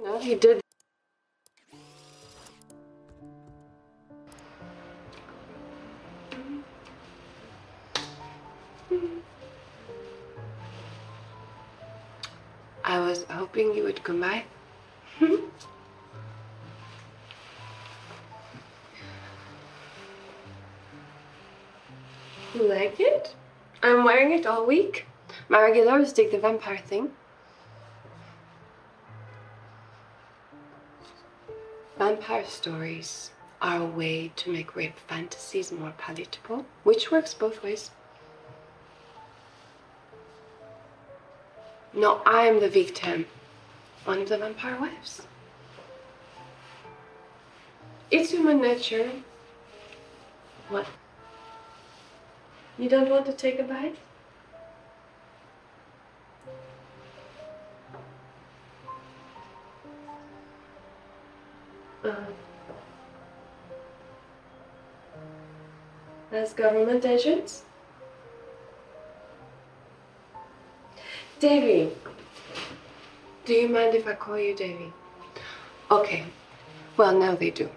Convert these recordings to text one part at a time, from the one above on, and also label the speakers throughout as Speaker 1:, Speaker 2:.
Speaker 1: No, he did. I was hoping you would come by. Hmm? you like it? I'm wearing it all week. My regulars dig the vampire thing. Vampire stories are a way to make rape fantasies more palatable, which works both ways. No, I'm the victim. One of the vampire wives. It's human nature. What? You don't want to take a bite? As government agents? Davy. Do you mind if I call you Davy? Okay. Well, now they do.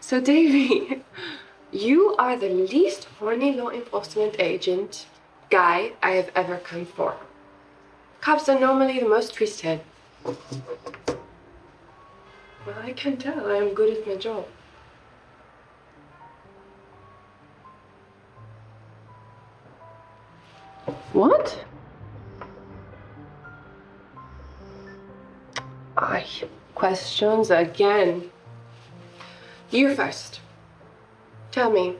Speaker 1: So, Davy, you are the least horny law enforcement agent guy I have ever come for. Cops are normally the most twisted. Well, I can tell I am good at my job. What? I questions again. You first. Tell me,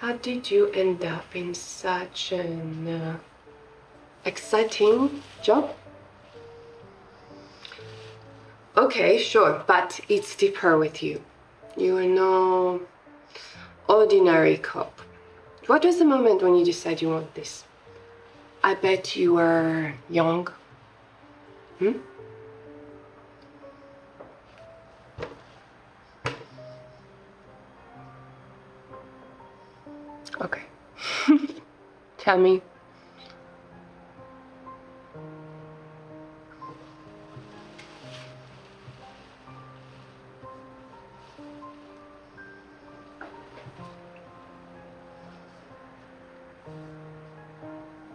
Speaker 1: how did you end up in such an uh, exciting job? Okay, sure, but it's deeper with you. You are no ordinary cop. What was the moment when you decided you want this? I bet you were young. Hmm? Okay. Tell me.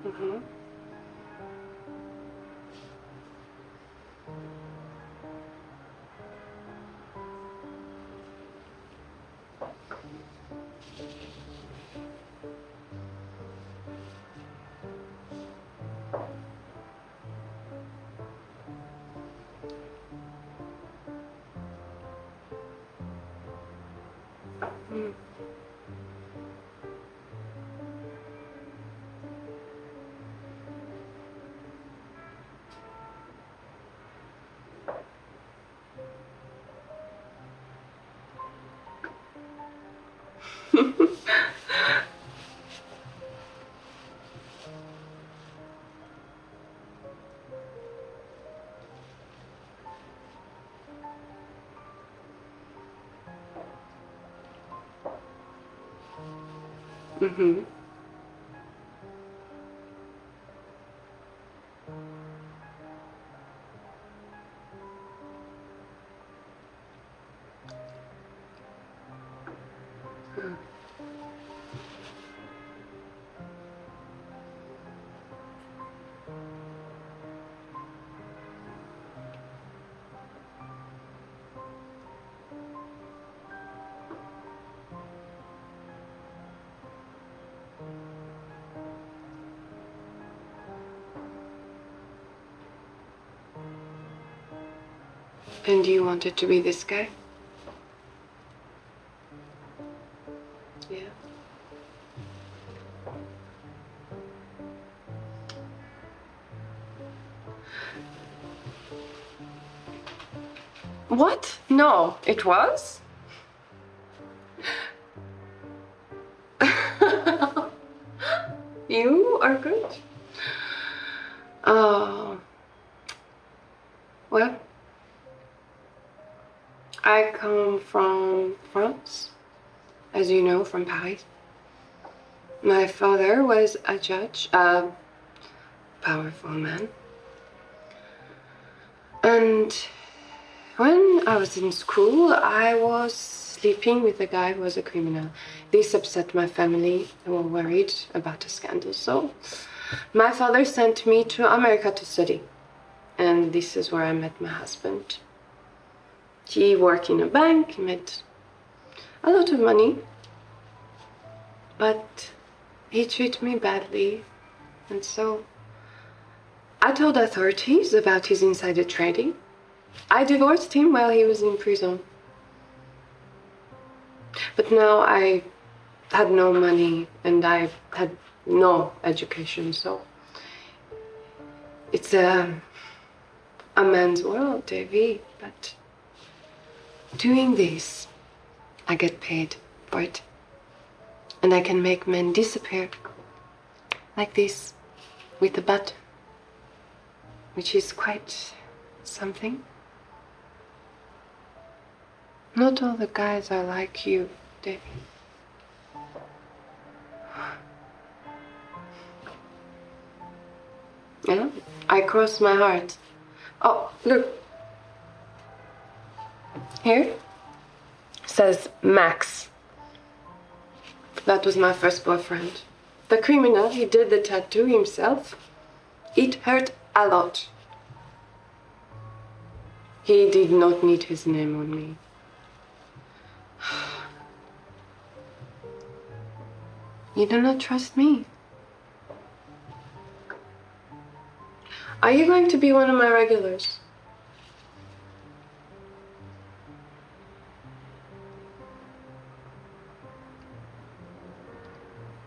Speaker 1: Mhm. Mhm. And you wanted to be this guy? Yeah. What? No, it was? you are good. Oh. Well, I come from France, as you know, from Paris. My father was a judge, a powerful man. And when I was in school, I was sleeping with a guy who was a criminal. This upset my family. They were worried about a scandal. So my father sent me to America to study. And this is where I met my husband. He worked in a bank, he made a lot of money. But he treated me badly. And so I told authorities about his insider trading. I divorced him while he was in prison. But now I had no money and I had no education, so it's a, a man's world, Davy. But doing this, I get paid for it. And I can make men disappear like this with a button, which is quite something. Not all the guys are like you, Davy. Yeah, I cross my heart. Oh, look. Here says Max. That was my first boyfriend. The criminal, he did the tattoo himself. It hurt a lot. He did not need his name on me. You do not trust me. Are you going to be one of my regulars?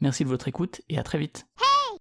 Speaker 2: Merci de votre écoute et à très vite. Hey.